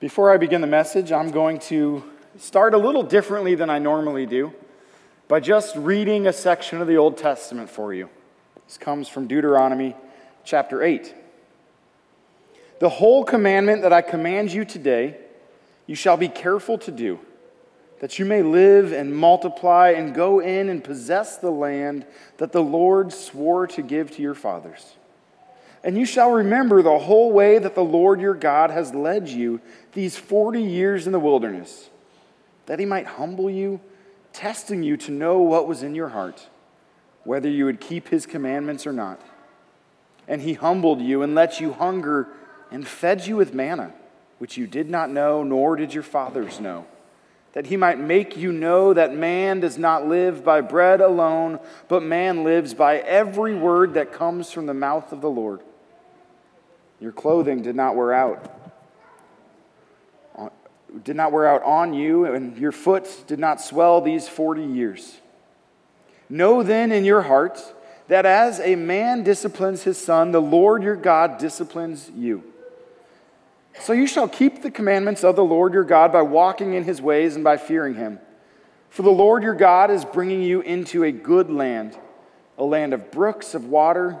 Before I begin the message, I'm going to start a little differently than I normally do by just reading a section of the Old Testament for you. This comes from Deuteronomy chapter 8. The whole commandment that I command you today, you shall be careful to do, that you may live and multiply and go in and possess the land that the Lord swore to give to your fathers. And you shall remember the whole way that the Lord your God has led you these 40 years in the wilderness, that he might humble you, testing you to know what was in your heart, whether you would keep his commandments or not. And he humbled you and let you hunger and fed you with manna, which you did not know, nor did your fathers know, that he might make you know that man does not live by bread alone, but man lives by every word that comes from the mouth of the Lord. Your clothing did not wear out. Did not wear out on you, and your foot did not swell these 40 years. Know then in your heart that as a man disciplines his son, the Lord your God disciplines you. So you shall keep the commandments of the Lord your God by walking in his ways and by fearing him. For the Lord your God is bringing you into a good land, a land of brooks of water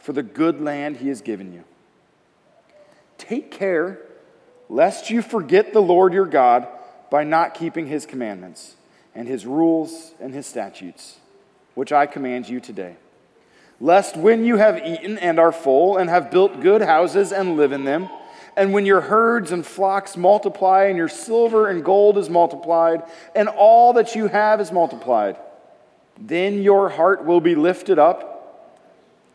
for the good land he has given you. Take care lest you forget the Lord your God by not keeping his commandments and his rules and his statutes, which I command you today. Lest when you have eaten and are full and have built good houses and live in them, and when your herds and flocks multiply, and your silver and gold is multiplied, and all that you have is multiplied, then your heart will be lifted up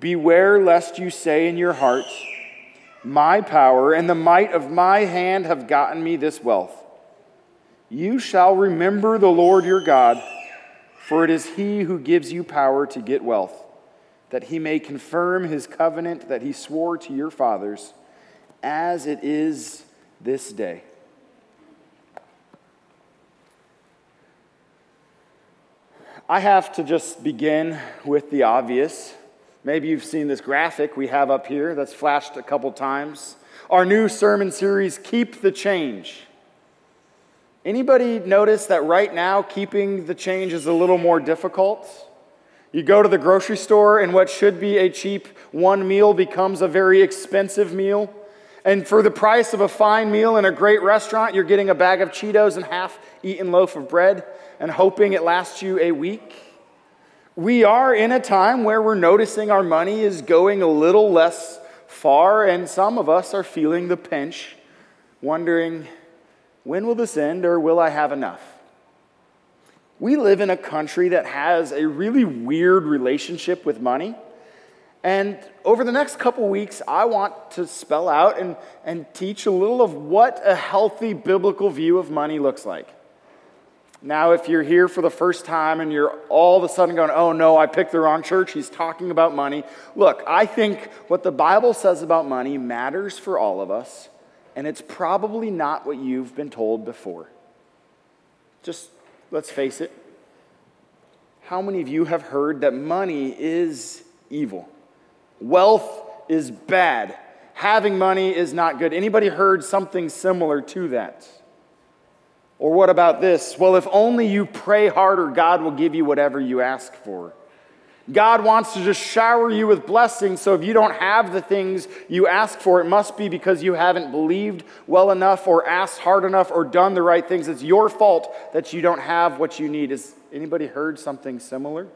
Beware lest you say in your heart, My power and the might of my hand have gotten me this wealth. You shall remember the Lord your God, for it is he who gives you power to get wealth, that he may confirm his covenant that he swore to your fathers, as it is this day. I have to just begin with the obvious. Maybe you've seen this graphic we have up here that's flashed a couple times. Our new sermon series, Keep the Change. Anybody notice that right now keeping the change is a little more difficult? You go to the grocery store, and what should be a cheap one meal becomes a very expensive meal. And for the price of a fine meal in a great restaurant, you're getting a bag of Cheetos and half eaten loaf of bread and hoping it lasts you a week. We are in a time where we're noticing our money is going a little less far, and some of us are feeling the pinch, wondering, when will this end or will I have enough? We live in a country that has a really weird relationship with money. And over the next couple weeks, I want to spell out and, and teach a little of what a healthy biblical view of money looks like. Now, if you're here for the first time and you're all of a sudden going, oh no, I picked the wrong church, he's talking about money. Look, I think what the Bible says about money matters for all of us, and it's probably not what you've been told before. Just let's face it. How many of you have heard that money is evil? Wealth is bad. Having money is not good. Anybody heard something similar to that? Or what about this? Well, if only you pray harder, God will give you whatever you ask for. God wants to just shower you with blessings, so if you don't have the things you ask for, it must be because you haven't believed well enough or asked hard enough or done the right things. It's your fault that you don't have what you need. Has anybody heard something similar?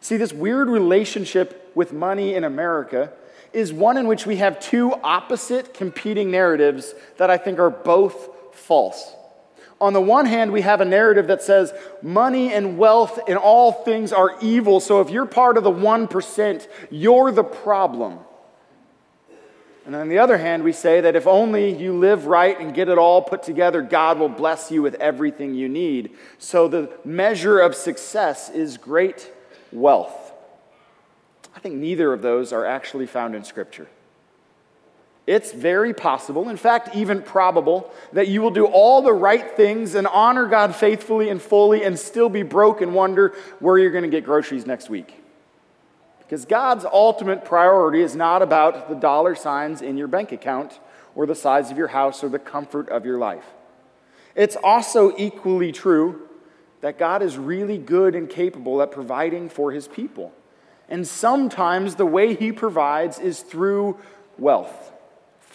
See, this weird relationship with money in America is one in which we have two opposite competing narratives that I think are both false. On the one hand, we have a narrative that says money and wealth and all things are evil. So if you're part of the 1%, you're the problem. And on the other hand, we say that if only you live right and get it all put together, God will bless you with everything you need. So the measure of success is great wealth. I think neither of those are actually found in Scripture. It's very possible, in fact, even probable, that you will do all the right things and honor God faithfully and fully and still be broke and wonder where you're going to get groceries next week. Because God's ultimate priority is not about the dollar signs in your bank account or the size of your house or the comfort of your life. It's also equally true that God is really good and capable at providing for his people. And sometimes the way he provides is through wealth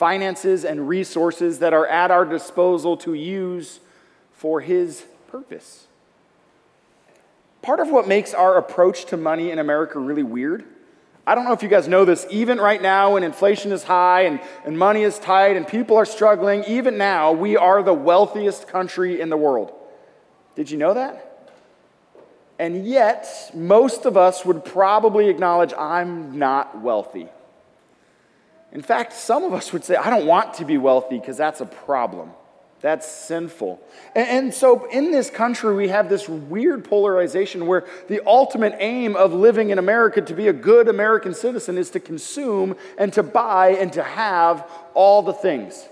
finances, and resources that are at our disposal to use for His purpose. Part of what makes our approach to money in America really weird, I don't know if you guys know this, even right now when inflation is high and, and money is tight and people are struggling, even now, we are the wealthiest country in the world. Did you know that? And yet, most of us would probably acknowledge I'm not wealthy. In fact, some of us would say, I don't want to be wealthy because that's a problem. That's sinful. And, and, so in this country, we have this weird polarization where the ultimate aim of living in America to be a good American citizen is to consume and to buy and to have all the things.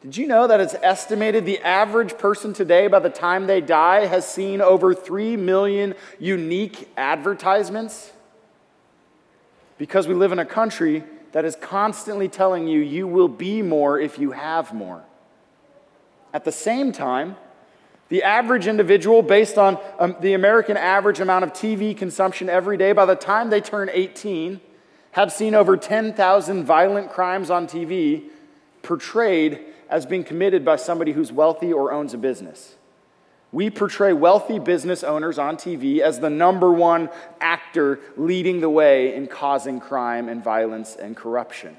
Did you know that it's estimated the average person today, by the time they die, has seen over 3 million unique advertisements? Because we live in a country that is constantly telling you you will be more if you have more. At the same time, the average individual, based on um, the American average amount of TV consumption every day, by the time they turn 18, have seen over 10,000 violent crimes on TV portrayed as being committed by somebody who's wealthy or owns a business. We portray wealthy business owners on TV as the number one actor leading the way in causing crime and violence and corruption.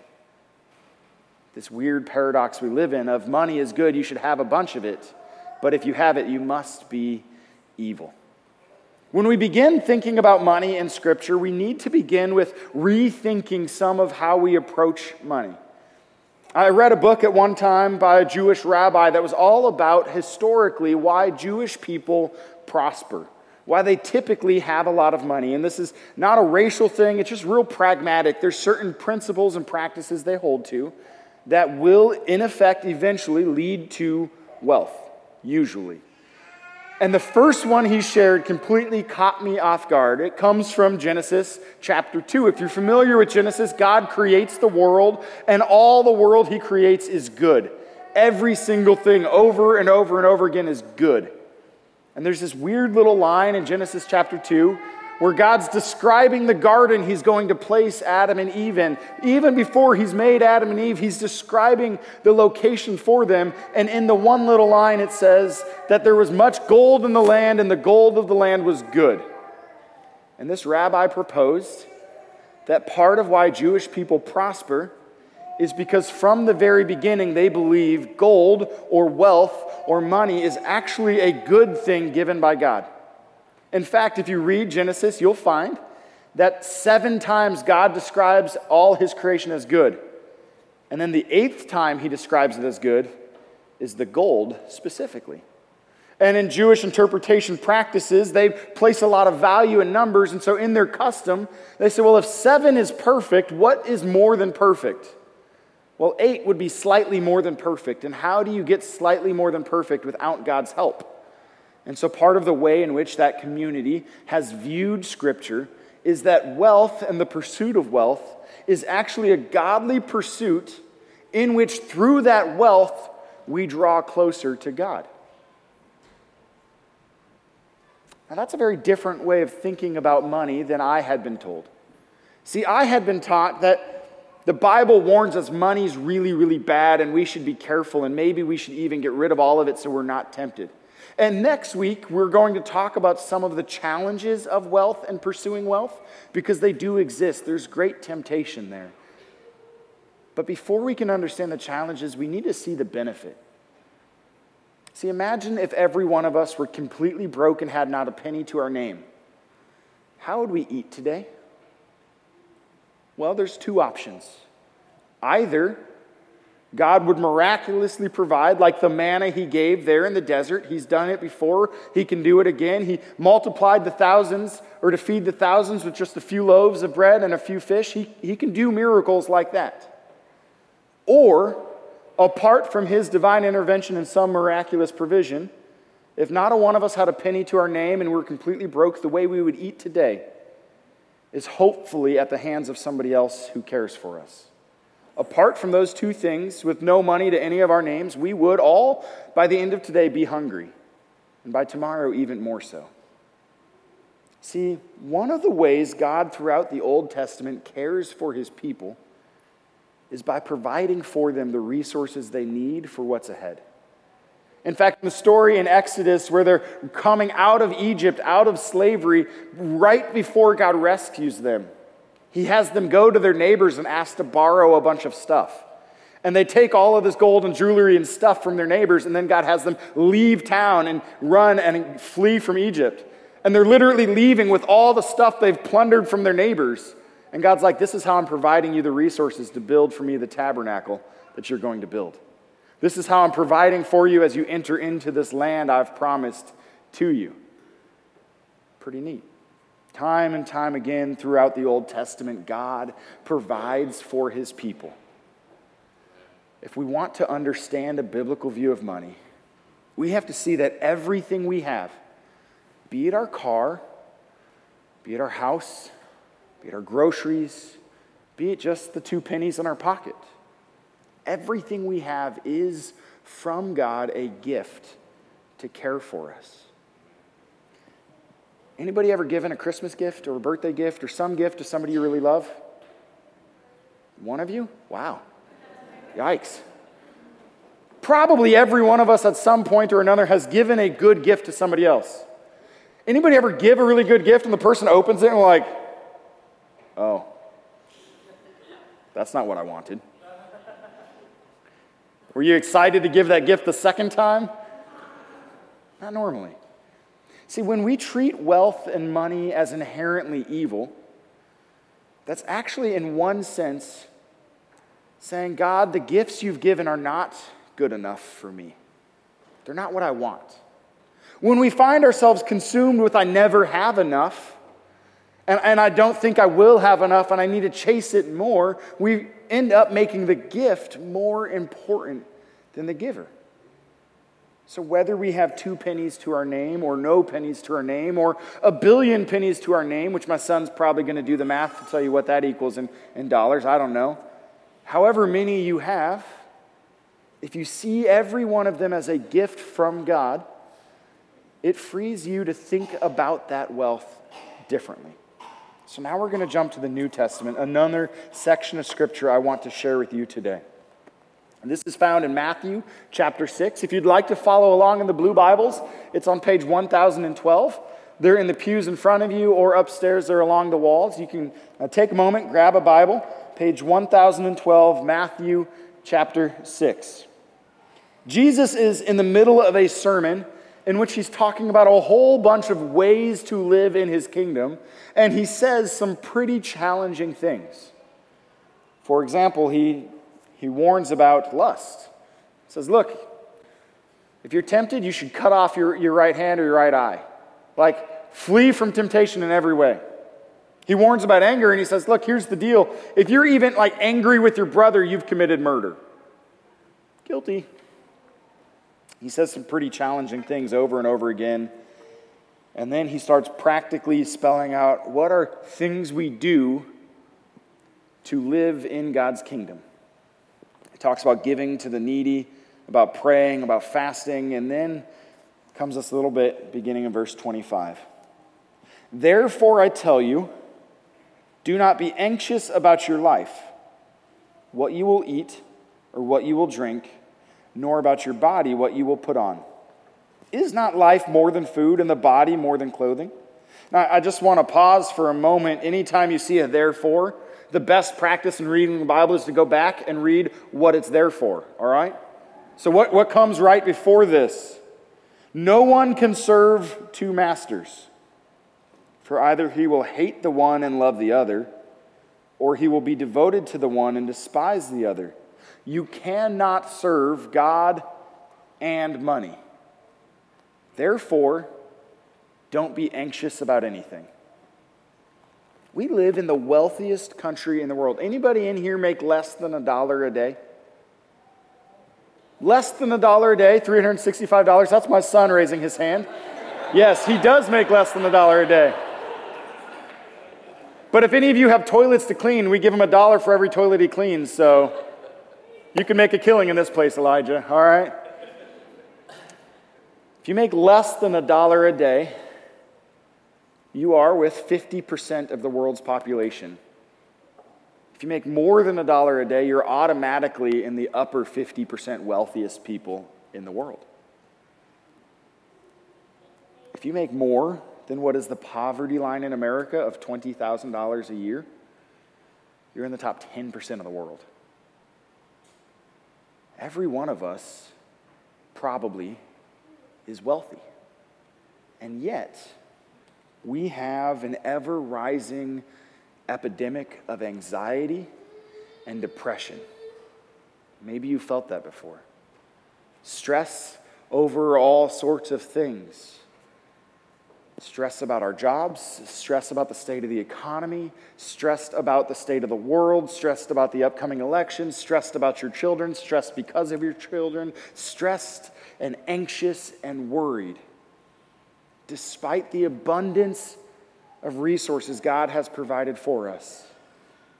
This weird paradox we live in of money is good, you should have a bunch of it, but if you have it, you must be evil. When we begin thinking about money in Scripture, we need to begin with rethinking some of how we approach money. I read a book at one time by a Jewish rabbi that was all about historically why Jewish people prosper, why they typically have a lot of money. And this is not a racial thing, it's just real pragmatic. There's certain principles and practices they hold to that will, in effect, eventually lead to wealth, usually. And the first one he shared completely caught me off guard. It comes from Genesis chapter 2. If you're familiar with Genesis, God creates the world, and all the world he creates is good. Every single thing over and over and over again is good. And there's this weird little line in Genesis chapter 2 where God's describing the garden he's going to place Adam and Eve in. Even before he's made Adam and Eve, he's describing the location for them. And in the one little line, it says that there was much gold in the land, and the gold of the land was good. And this rabbi proposed that part of why Jewish people prosper is because from the very beginning they believe gold or wealth or money is actually a good thing given by God. In fact, if you read Genesis, you'll find that seven times God describes all his creation as good. And then the eighth time he describes it as good is the gold specifically. And in Jewish interpretation practices, they place a lot of value in numbers. And so in their custom, they say, well, if seven is perfect, what is more than perfect? Well, eight would be slightly more than perfect. And how do you get slightly more than perfect without God's help? And so, part of the way in which that community has viewed Scripture is that wealth and the pursuit of wealth is actually a godly pursuit in which, through that wealth, we draw closer to God. Now, that's a very different way of thinking about money than I had been told. See, I had been taught that the Bible warns us money's really, really bad and we should be careful and maybe we should even get rid of all of it so we're not tempted. And next week, we're going to talk about some of the challenges of wealth and pursuing wealth because they do exist. There's great temptation there. But before we can understand the challenges, we need to see the benefit. See, imagine if every one of us were completely broke and had not a penny to our name. How would we eat today? Well, there's two options. Either God would miraculously provide, like the manna he gave there in the desert. He's done it before. He can do it again. He multiplied the thousands, or to feed the thousands with just a few loaves of bread and a few fish. He, he can do miracles like that. Or apart from his divine intervention and some miraculous provision, if not a one of us had a penny to our name and we're completely broke, the way we would eat today is hopefully at the hands of somebody else who cares for us. Apart from those two things, with no money to any of our names, we would all, by the end of today, be hungry. And by tomorrow, even more so. See, one of the ways God throughout the Old Testament cares for his people is by providing for them the resources they need for what's ahead. In fact, the story in Exodus where they're coming out of Egypt, out of slavery, right before God rescues them, He has them go to their neighbors and ask to borrow a bunch of stuff. And they take all of this gold and jewelry and stuff from their neighbors, and then God has them leave town and run and flee from Egypt. And they're literally leaving with all the stuff they've plundered from their neighbors. And God's like, This is how I'm providing you the resources to build for me the tabernacle that you're going to build. This is how I'm providing for you as you enter into this land I've promised to you. Pretty neat. Time and time again throughout the Old Testament, God provides for his people. If we want to understand a biblical view of money, we have to see that everything we have, be it our car, be it our house, be it our groceries, be it just the two pennies in our pocket. Everything we have is from God a gift to care for us. Anybody ever given a Christmas gift or a birthday gift or some gift to somebody you really love? One of you? Wow. Yikes. Probably every one of us at some point or another has given a good gift to somebody else. Anybody ever give a really good gift and the person opens it and like, Oh, that's not what I wanted. Were you excited to give that gift the second time? Not normally. See, when we treat wealth and money as inherently evil, that's actually, in one sense, saying, God, the gifts you've given are not good enough for me. They're not what I want. When we find ourselves consumed with, I never have enough, and, and I don't think I will have enough and I need to chase it more, we end up making the gift more important than the giver. So, whether we have two pennies to our name, or no pennies to our name, or a billion pennies to our name, which my son's probably going to do the math to tell you what that equals in, in dollars, I don't know. However many you have, if you see every one of them as a gift from God, it frees you to think about that wealth differently. So now we're going to jump to the New Testament, another section of scripture I want to share with you today. And this is found in Matthew chapter 6. If you'd like to follow along in the blue Bibles, it's on page 1012. They're in the pews in front of you or upstairs, they're along the walls. You can uh, take a moment, grab a Bible, page 1012, Matthew chapter 6. Jesus is in the middle of a sermon in which he's talking about a whole bunch of ways to live in his kingdom, and he says some pretty challenging things. For example, he, he warns about lust. He says, Look, if you're tempted, you should cut off your, your right hand or your right eye. Like, flee from temptation in every way. He warns about anger and he says, Look, here's the deal. If you're even like angry with your brother, you've committed murder. Guilty. He says some pretty challenging things over and over again. And then he starts practically spelling out what are things we do to live in God's kingdom. Talks about giving to the needy, about praying, about fasting, and then comes this little bit beginning in verse 25. Therefore, I tell you, do not be anxious about your life, what you will eat or what you will drink, nor about your body, what you will put on. Is not life more than food and the body more than clothing? Now, I just want to pause for a moment. Anytime you see a therefore, the best practice in reading the Bible is to go back and read what it's there for, all right? So, what, what comes right before this? No one can serve two masters, for either he will hate the one and love the other, or he will be devoted to the one and despise the other. You cannot serve God and money. Therefore, don't be anxious about anything. We live in the wealthiest country in the world. Anybody in here make less than a dollar a day? Less than a dollar a day, $365. That's my son raising his hand. Yes, he does make less than a dollar a day. But if any of you have toilets to clean, we give him a dollar for every toilet he cleans, so you can make a killing in this place, Elijah, all right? If you make less than a dollar a day, you are with 50% of the world's population. If you make more than a dollar a day, you're automatically in the upper 50% wealthiest people in the world. If you make more than what is the poverty line in America of $20,000 a year, you're in the top 10% of the world. Every one of us probably is wealthy. And yet, we have an ever rising epidemic of anxiety and depression. Maybe you felt that before. Stress over all sorts of things. Stress about our jobs, stress about the state of the economy, stressed about the state of the world, stressed about the upcoming elections, stressed about your children, stressed because of your children, stressed and anxious and worried despite the abundance of resources God has provided for us,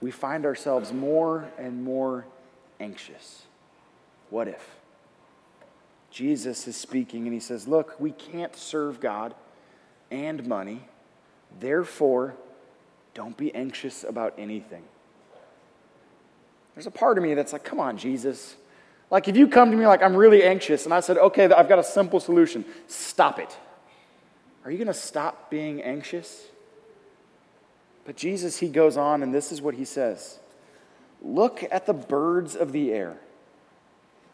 we find ourselves more and more anxious. What if? Jesus is speaking and he says, Look, we can't serve God and money. Therefore, don't be anxious about anything. There's a part of me that's like, Come on, Jesus. Like, if you come to me like, I'm really anxious, and I said, Okay, I've got a simple solution, stop it. Are you going to stop being anxious? But Jesus, he goes on, and this is what he says Look at the birds of the air.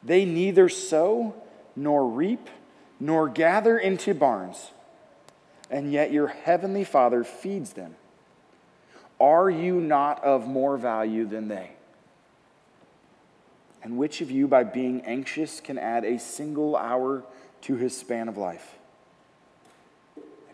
They neither sow, nor reap, nor gather into barns, and yet your heavenly Father feeds them. Are you not of more value than they? And which of you, by being anxious, can add a single hour to his span of life?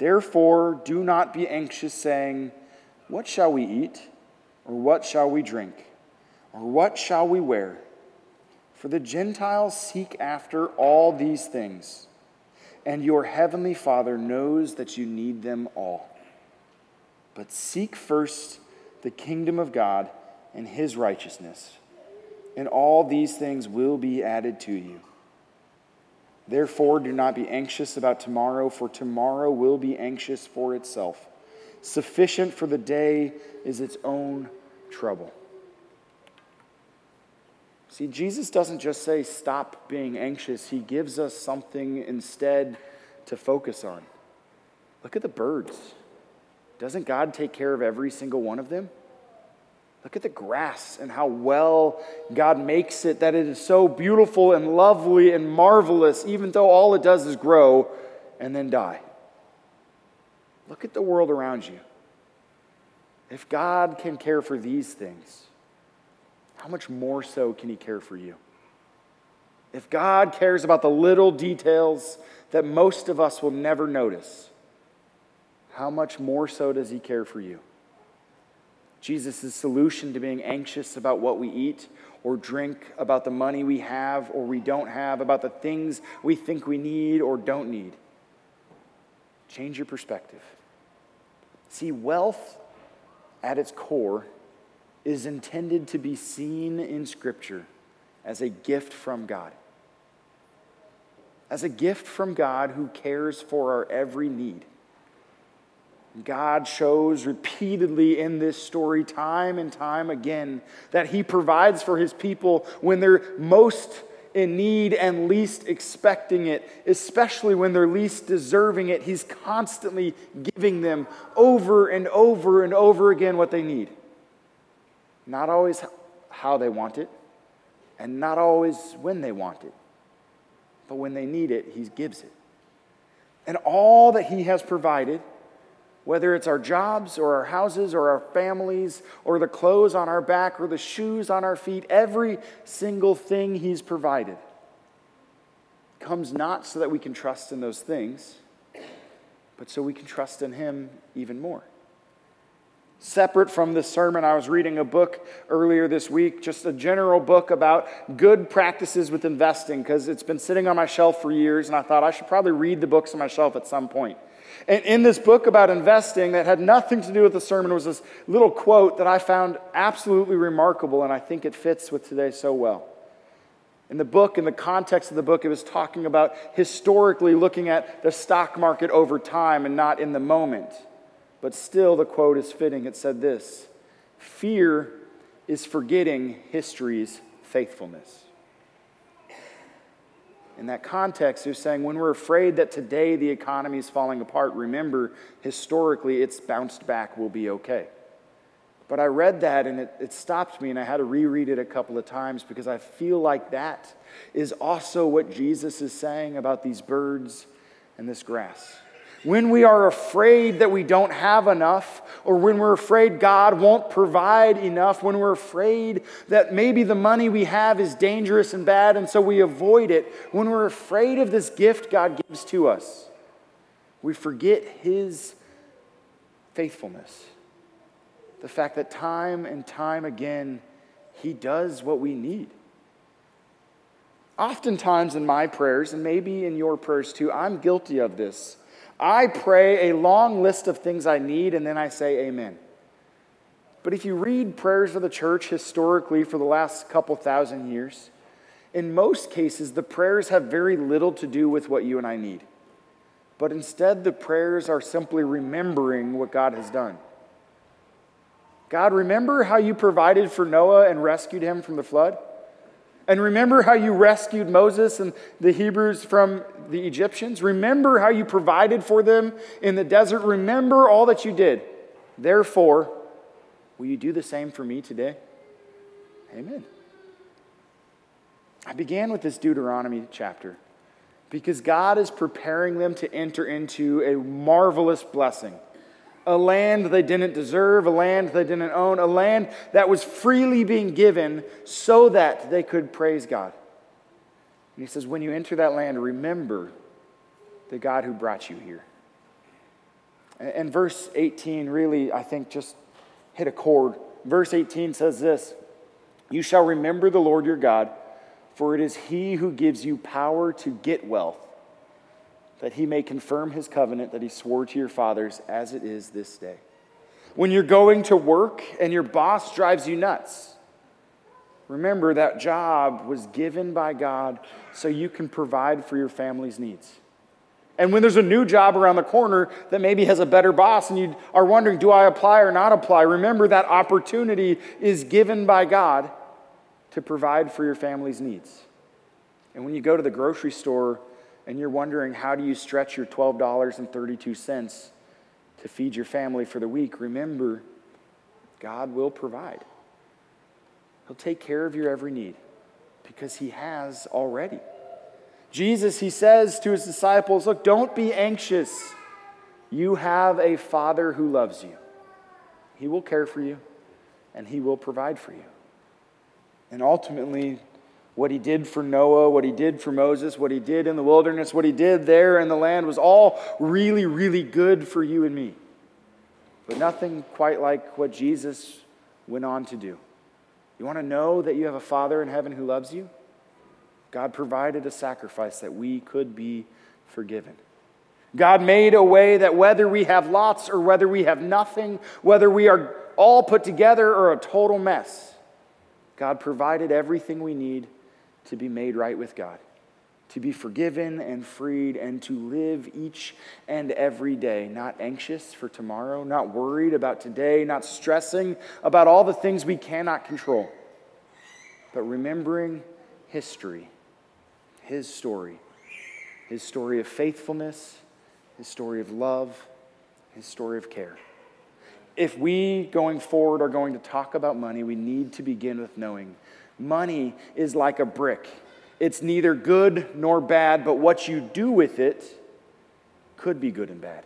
Therefore, do not be anxious, saying, What shall we eat? Or what shall we drink? Or what shall we wear? For the Gentiles seek after all these things, and your heavenly Father knows that you need them all. But seek first the kingdom of God and his righteousness, and all these things will be added to you. Therefore, do not be anxious about tomorrow, for tomorrow will be anxious for itself. Sufficient for the day is its own trouble. See, Jesus doesn't just say, stop being anxious. He gives us something instead to focus on. Look at the birds. Doesn't God take care of every single one of them? Look at the grass and how well God makes it, that it is so beautiful and lovely and marvelous, even though all it does is grow and then die. Look at the world around you. If God can care for these things, how much more so can He care for you? If God cares about the little details that most of us will never notice, how much more so does he care for you? Jesus' solution to being anxious about what we eat or drink, about the money we have or we don't have, about the things we think we need or don't need. Change your perspective. See, wealth at its core is intended to be seen in Scripture as a gift from God. As a gift from God who cares for our every need. God shows repeatedly in this story, time and time again, that He provides for His people when they're most in need and least expecting it, especially when they're least deserving it. He's constantly giving them over and over and over again what they need. Not always how they want it, and not always when they want it, but when they need it, He gives it. And all that He has provided whether it's our jobs or our houses or our families or the clothes on our back or the shoes on our feet, every single thing He's provided comes not so that we can trust in those things, but so we can trust in Him even more. Separate from this sermon, I was reading a book earlier this week, just a general book about good practices with investing, because it's been sitting on my shelf for years, and I thought I should probably read the books on my shelf at some point. And in this book about investing that had nothing to do with the sermon was this little quote that I found absolutely remarkable, and I think it fits with today so well. In the book, in the context of the book, it was talking about historically looking at the stock market over time and not in the moment. But still, the quote is fitting. It said this Fear is forgetting history's faithfulness in that context, they're saying when we're afraid that today the economy is falling apart, remember, historically, it's bounced back, we'll be okay. But I read that and it, it stopped me, and I had to reread it a couple of times because I feel like that is also what Jesus is saying about these birds and this grass when we are afraid that we don't have enough, or when we're afraid God won't provide enough, when we're afraid that maybe the money we have is dangerous and bad, and so we avoid it, when we're afraid of this gift God gives to us, we forget His faithfulness. The fact that time and time again, He does what we need. Oftentimes in my prayers, and maybe in your prayers too, I'm guilty of this. I pray a long list of things I need and then I say amen. But if you read prayers of the church historically for the last couple thousand years, in most cases, the prayers have very little to do with what you and I need. But instead, the prayers are simply remembering what God has done. God, remember how you provided for Noah and rescued him from the flood? And remember how you rescued Moses and the Hebrews from the Egyptians? Remember how you provided for them in the desert? Remember all that you did. Therefore, will you do the same for me today? Amen. I began with this Deuteronomy chapter because God is preparing them to enter into a marvelous blessing a land they didn't deserve, a land they didn't own, a land that was freely being given so that they could praise God. And he says, When you enter that land, remember the God who brought you here. And verse 18 really, I think, just hit a chord. Verse 18 says this You shall remember the Lord your God, for it is he who gives you power to get wealth that he may confirm his covenant that he swore to your fathers as it is this day. When you're going to work and your boss drives you nuts, remember that job was given by God so you can provide for your family's needs. And when there's a new job around the corner that maybe has a better boss and you are wondering, do I apply or not apply? Remember that opportunity is given by God to provide for your family's needs. And when you go to the grocery store and you're wondering how do you stretch your $12.32 to feed your family for the week, remember, God will provide. He'll take care of your every need because He has already. Jesus, He says to His disciples, Look, don't be anxious. You have a Father who loves you. He will care for you and He will provide for you. And ultimately, what he did for Noah, what he did for Moses, what he did in the wilderness, what he did there in the land was all really, really good for you and me. but nothing quite like what Jesus went on to do. You want to know that you have a Father in heaven who loves you? God provided a sacrifice that we could be forgiven. God made a way that whether we have lots or whether we have nothing, whether we are all put together or a total mess, God provided everything we need to be made right with God, to be forgiven and freed, and to live each and every day, not anxious for tomorrow, not worried about today, not stressing about all the things we cannot control, but remembering history, His story, His story of faithfulness his story of love, his story of care. If we, going forward, are going to talk about money, we need to begin with knowing money is like a brick. It's neither good nor bad, but what you do with it could be good and bad.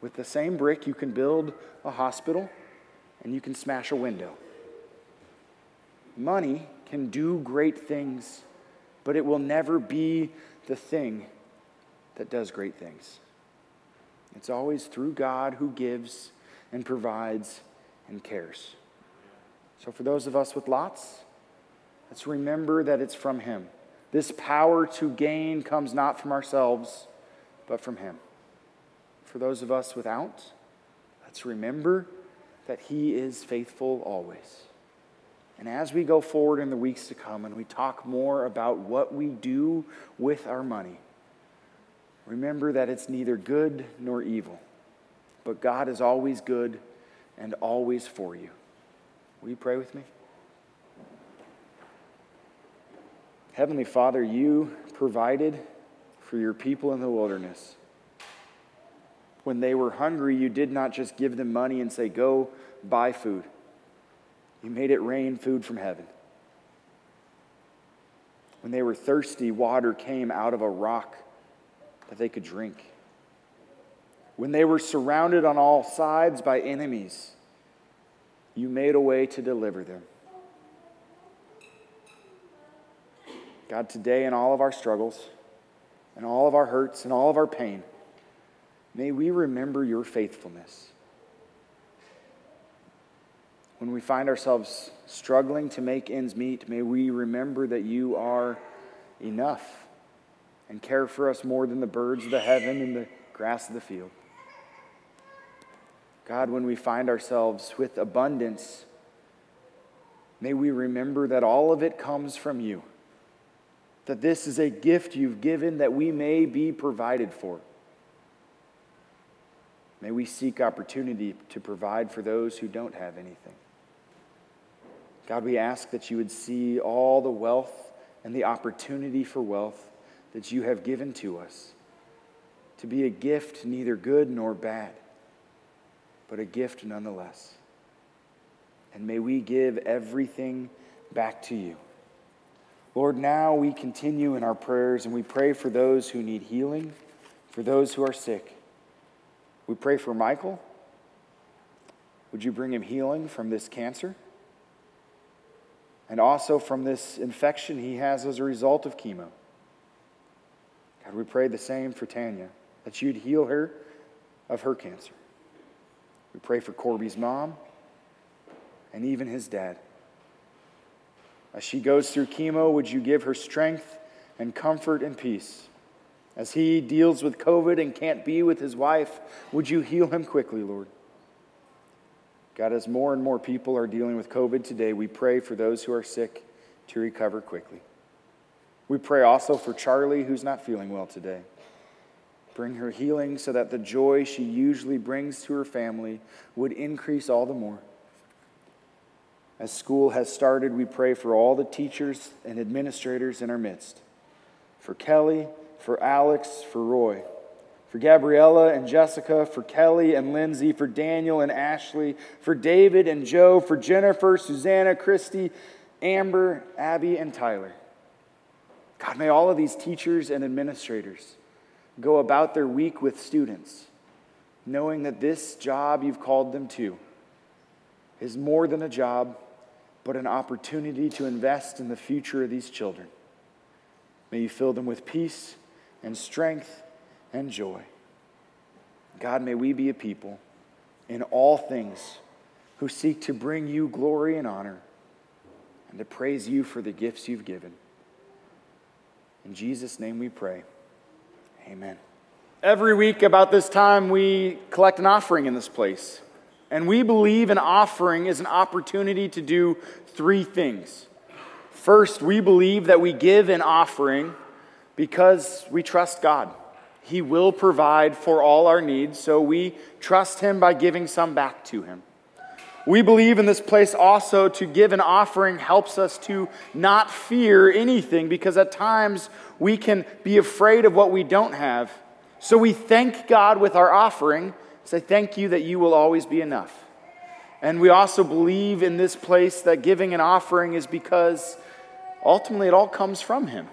With the same brick, you can build a hospital and you can smash a window. Money can do great things, but it will never be the thing that does great things. It's always through God who gives and provides and cares. So, for those of us with lots, let's remember that it's from Him. This power to gain comes not from ourselves, but from Him. For those of us without, let's remember that He is faithful always. And as we go forward in the weeks to come and we talk more about what we do with our money, Remember that it's neither good nor evil, but God is always good and always for you. Will you pray with me? Heavenly Father, you provided for your people in the wilderness. When they were hungry, you did not just give them money and say, Go buy food. You made it rain food from heaven. When they were thirsty, water came out of a rock that they could drink. When they were surrounded on all sides by enemies, you made a way to deliver them. God, today in all of our struggles, and all of our hurts, and all of our pain, may we remember your faithfulness. When we find ourselves struggling to make ends meet, may we remember that you are enough and care for us more than the birds of the heaven and the grass of the field. God, when we find ourselves with abundance, may we remember that all of it comes from you, that this is a gift you've given that we may be provided for. May we seek opportunity to provide for those who don't have anything. God, we ask that you would see all the wealth and the opportunity for wealth that you have given to us to be a gift neither good nor bad, but a gift nonetheless. And may we give everything back to you. Lord, now we continue in our prayers and we pray for those who need healing, for those who are sick. We pray for Michael. Would you bring him healing from this cancer? And also from this infection he has as a result of chemo. God, we pray the same for Tanya, that you'd heal her of her cancer. We pray for Corby's mom and even his dad. As she goes through chemo, would you give her strength and comfort and peace? As he deals with COVID and can't be with his wife, would you heal him quickly, Lord? God, as more and more people are dealing with COVID today, we pray for those who are sick to recover quickly. We pray also for Charlie, who's not feeling well today. Bring her healing so that the joy she usually brings to her family would increase all the more. As school has started, we pray for all the teachers and administrators in our midst for Kelly, for Alex, for Roy, for Gabriella and Jessica, for Kelly and Lindsay, for Daniel and Ashley, for David and Joe, for Jennifer, Susanna, Christy, Amber, Abby, and Tyler. God, may all of these teachers and administrators go about their week with students, knowing that this job you've called them to is more than a job, but an opportunity to invest in the future of these children. May you fill them with peace and strength and joy. God, may we be a people in all things, who seek to bring you glory and honor, and to praise you for the gifts you've given. In Jesus' name we pray. Amen. Every week, about this time, we collect an offering in this place. And we believe an offering is an opportunity to do three things. First, we believe that we give an offering because we trust God. He will provide for all our needs, so we trust Him by giving some back to Him. We believe in this place also to give an offering helps us to not fear anything because at times we can be afraid of what we don't have. So we thank God with our offering, say, Thank you that you will always be enough. And we also believe in this place that giving an offering is because ultimately it all comes from Him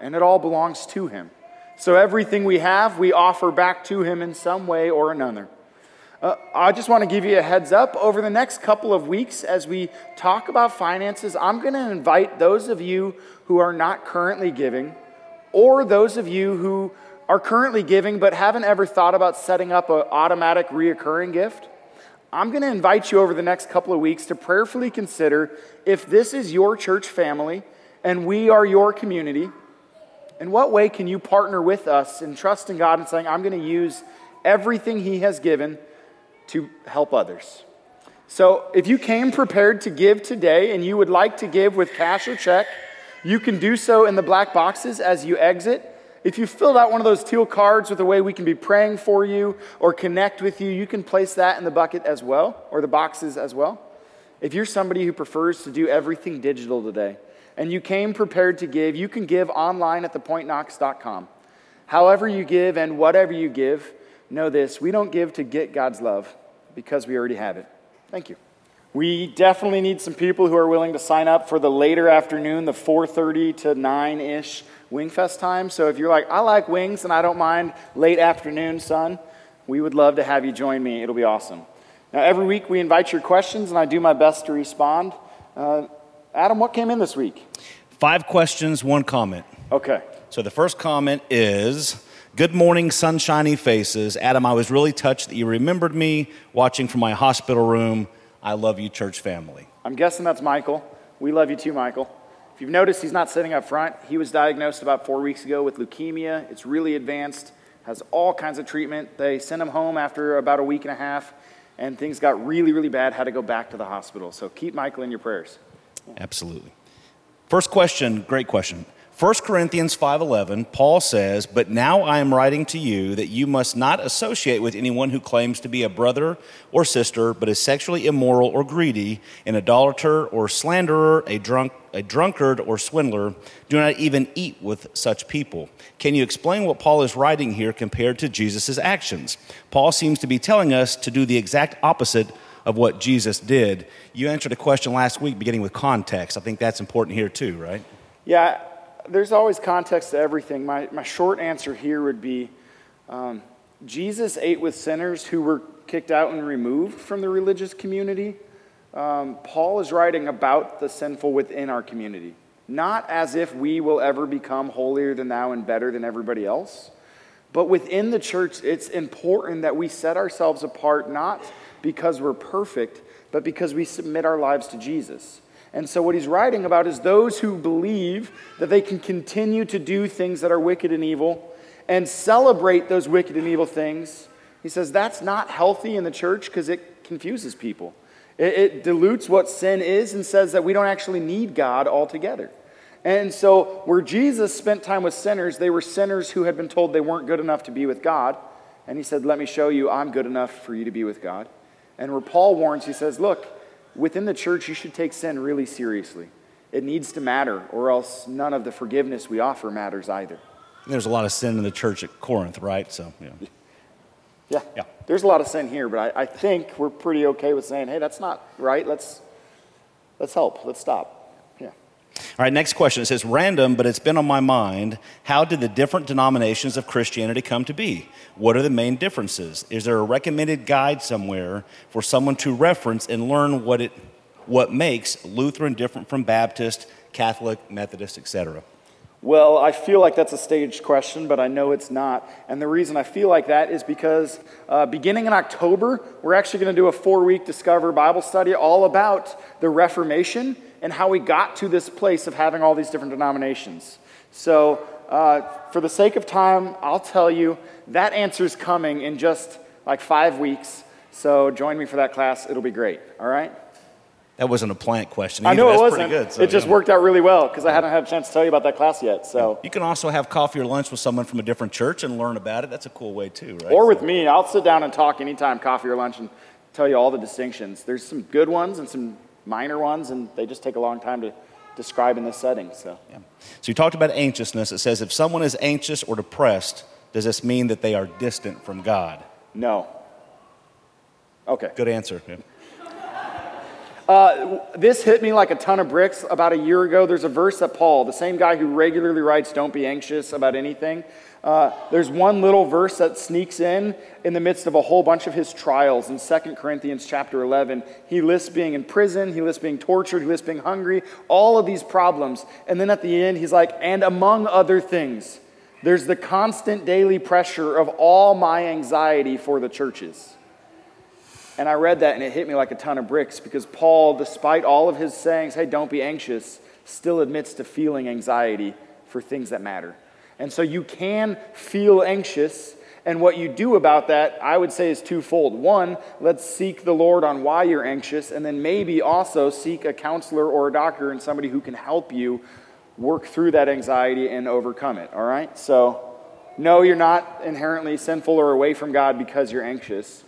and it all belongs to Him. So everything we have, we offer back to Him in some way or another. Uh, I just want to give you a heads up. Over the next couple of weeks, as we talk about finances, I'm going to invite those of you who are not currently giving, or those of you who are currently giving but haven't ever thought about setting up an automatic reoccurring gift. I'm going to invite you over the next couple of weeks to prayerfully consider if this is your church family and we are your community. In what way can you partner with us in trusting God and saying, I'm going to use everything He has given to help others. So, if you came prepared to give today and you would like to give with cash or check, you can do so in the black boxes as you exit. If you filled out one of those teal cards with a way we can be praying for you or connect with you, you can place that in the bucket as well, or the boxes as well. If you're somebody who prefers to do everything digital today and you came prepared to give, you can give online at thepointknox.com. However, you give and whatever you give, know this we don't give to get God's love because we already have it. Thank you. We definitely need some people who are willing to sign up for the later afternoon, the 4:30 to 9ish Wingfest time. So if you're like, I like wings and I don't mind late afternoon, sun, we would love to have you join me. It'll be awesome. Now, every week we invite your questions, and I do my best to respond. Uh, Adam, what came in this week? Five questions, one comment. Okay. So the first comment is Good morning, sunshiny faces. Adam, I was really touched that you remembered me watching from my hospital room. I love you, church family. I'm guessing that's Michael. We love you too, Michael. If you've noticed, he's not sitting up front. He was diagnosed about four weeks ago with leukemia. It's really advanced, has all kinds of treatment. They sent him home after about a week and a half, and things got really, really bad, had to go back to the hospital. So keep Michael in your prayers. Absolutely. First question, great question. 1 Corinthians 5:11 Paul says, "But now I am writing to you that you must not associate with anyone who claims to be a brother or sister but is sexually immoral or greedy, an idolater or slanderer, a drunk a drunkard or swindler. Do not even eat with such people." Can you explain what Paul is writing here compared to Jesus' actions? Paul seems to be telling us to do the exact opposite of what Jesus did. You answered a question last week beginning with context. I think that's important here too, right? Yeah, there's always context to everything. My, my short answer here would be um, Jesus ate with sinners who were kicked out and removed from the religious community. Um, Paul is writing about the sinful within our community, not as if we will ever become holier than thou and better than everybody else. But within the church, it's important that we set ourselves apart not because we're perfect, but because we submit our lives to Jesus. And so, what he's writing about is those who believe that they can continue to do things that are wicked and evil and celebrate those wicked and evil things. He says that's not healthy in the church because it confuses people. It, it, dilutes what sin is and says that we don't actually need God altogether. And so, where Jesus spent time with sinners, they were sinners who had been told they weren't good enough to be with God. And he said, Let me show you, I'm good enough for you to be with God. And where Paul warns, he says, Look, within the church, you should take sin really seriously. It needs to matter, or else none of the forgiveness we offer matters either. There's a lot of sin in the church at Corinth, right? So, yeah. Yeah. yeah. There's a lot of sin here, but I, I think we're pretty okay with saying, hey, that's not right. Let's, let's help. Let's stop. All right, next question. It says, random, but it's been on my mind. How did the different denominations of Christianity come to be? What are the main differences? Is there a recommended guide somewhere for someone to reference and learn what, it, what makes Lutheran different from Baptist, Catholic, Methodist, etc.? Well, I feel like that's a staged question, but I know it's not. And the reason I feel like that is because uh, beginning in October, we're actually going to do a four week Discover Bible study all about the Reformation and how we got to this place of having all these different denominations. So, uh, for the sake of time, I'll tell you that answer is coming in just like five weeks. So, join me for that class. It'll be great. All right? That wasn't a plant question. I know it That's wasn't. pretty good. so, it just yeah. worked out really well because I hadn't had a chance to tell you about that class yet. So, You can also have coffee or lunch with someone from a different church and learn about it. That's a cool way too, right? or with me, I'll sit down and talk anytime, coffee or lunch, and tell you all the distinctions. There's some good ones and some minor ones, and they just take a long time to describe in this setting. So, Yeah. So you talked about anxiousness. It says if someone is anxious or depressed, does this mean that they are distant from God? no. Okay. Good answer. Yeah. This hit me like a ton of bricks about a year ago. There's a verse that Paul, the same guy who regularly writes, Don't be anxious about anything. Uh, there's one little verse that sneaks in in the midst of a whole bunch of his trials in 2 Corinthians chapter 11. He lists being in prison, he lists being tortured, he lists being hungry, all of these problems. And then at the end, he's like, And among other things, there's the constant daily pressure of all my anxiety for the churches. And I read that and it hit me like a ton of bricks because Paul, despite all of his sayings, hey, don't be anxious, still admits to feeling anxiety for things that matter. And so you can feel anxious. And what you do about that, I would say, is twofold. One, let's seek the Lord on why you're anxious, and then maybe also seek a counselor or a doctor and somebody who can help you work through that anxiety and overcome it. All right? So, no, you're not inherently sinful or away from God because you're anxious.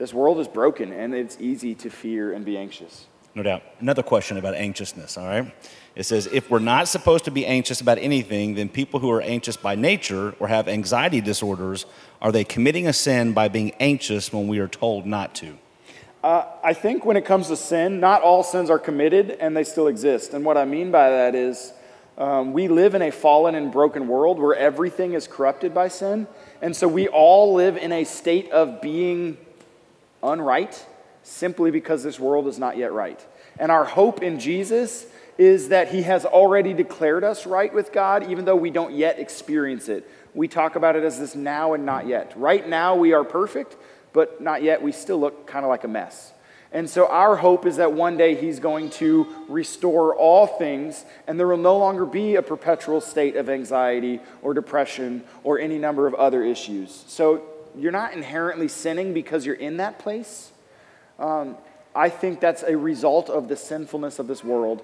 This world is broken, and it's easy to fear and be anxious. No doubt. Another question about anxiousness, all right? It says, if we're not supposed to be anxious about anything, then people who are anxious by nature or have anxiety disorders, are they committing a sin by being anxious when we are told not to? Uh, I think when it comes to sin, not all sins are committed and they still exist. And what I mean by that is um, we live in a fallen and broken world where everything is corrupted by sin. And so we all live in a state of being unright simply because this world is not yet right. And our hope in Jesus is that he has already declared us right with God, even though we don't yet experience it. We talk about it as this now and not yet. Right now, we are perfect, but not yet. We still look kind of like a mess. And so, our hope is that one day he's going to restore all things, and there will no longer be a perpetual state of anxiety or depression or any number of other issues. So, you're not inherently sinning because you're in that place. Um, I think that's a result of the sinfulness of this world.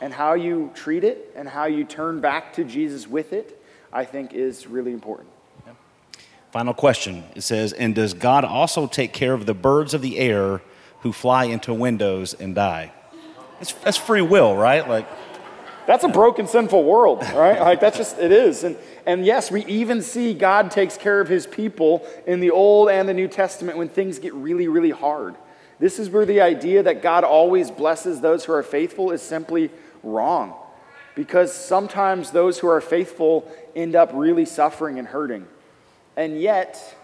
And how you treat it and how you turn back to Jesus with it, I think is really important. Final question. It says, and does God also take care of the birds of the air who fly into windows and die? That's, that's free will, right? Like, That's a broken, sinful world, right? Like that's just it is. And and yes, we even see God takes care of his people in the Old and the New Testament when things get really, really hard. This is where the idea that God always blesses those who are faithful is simply wrong. Because sometimes those who are faithful end up really suffering and hurting. And yet,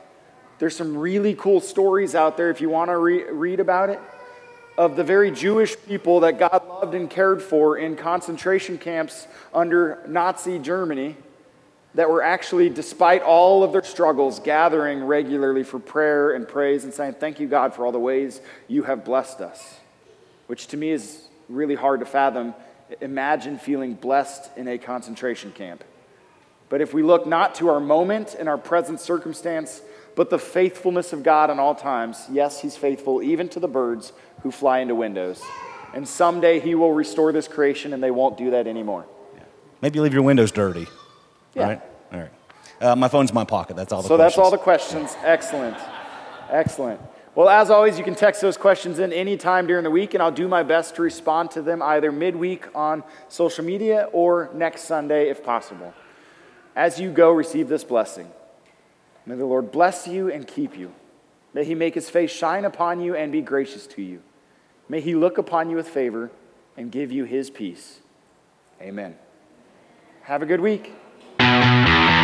there's some really cool stories out there if you want to re- read about it of the very Jewish people that God loved and cared for in concentration camps under Nazi Germany that were actually, despite all of their struggles, gathering regularly for prayer and praise and saying, Thank you, God, for all the ways you have blessed us. Which to me is really hard to fathom. Imagine feeling blessed in a concentration camp. But if we look not to our moment and our present circumstance, but the faithfulness of God in all times, yes, He's faithful even to the birds who fly into windows. And someday He will restore this creation and they won't do that anymore. maybe leave your windows dirty. Yeah. Right? All right. Uh, my phone's in my pocket. That's all the So that's all the questions. Excellent. Excellent. Well, as always, you can text those questions in any time during the week, and I'll do my best to respond to them either midweek on social media or next Sunday if possible. As you go, receive this blessing. May the Lord bless you and keep you. May he make his face shine upon you and be gracious to you. May he look upon you with favor and give you his peace. Amen. Have a good week.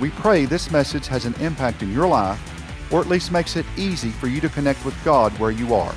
We pray this message has an impact in your life or at least makes it easy for you to connect with God where you are.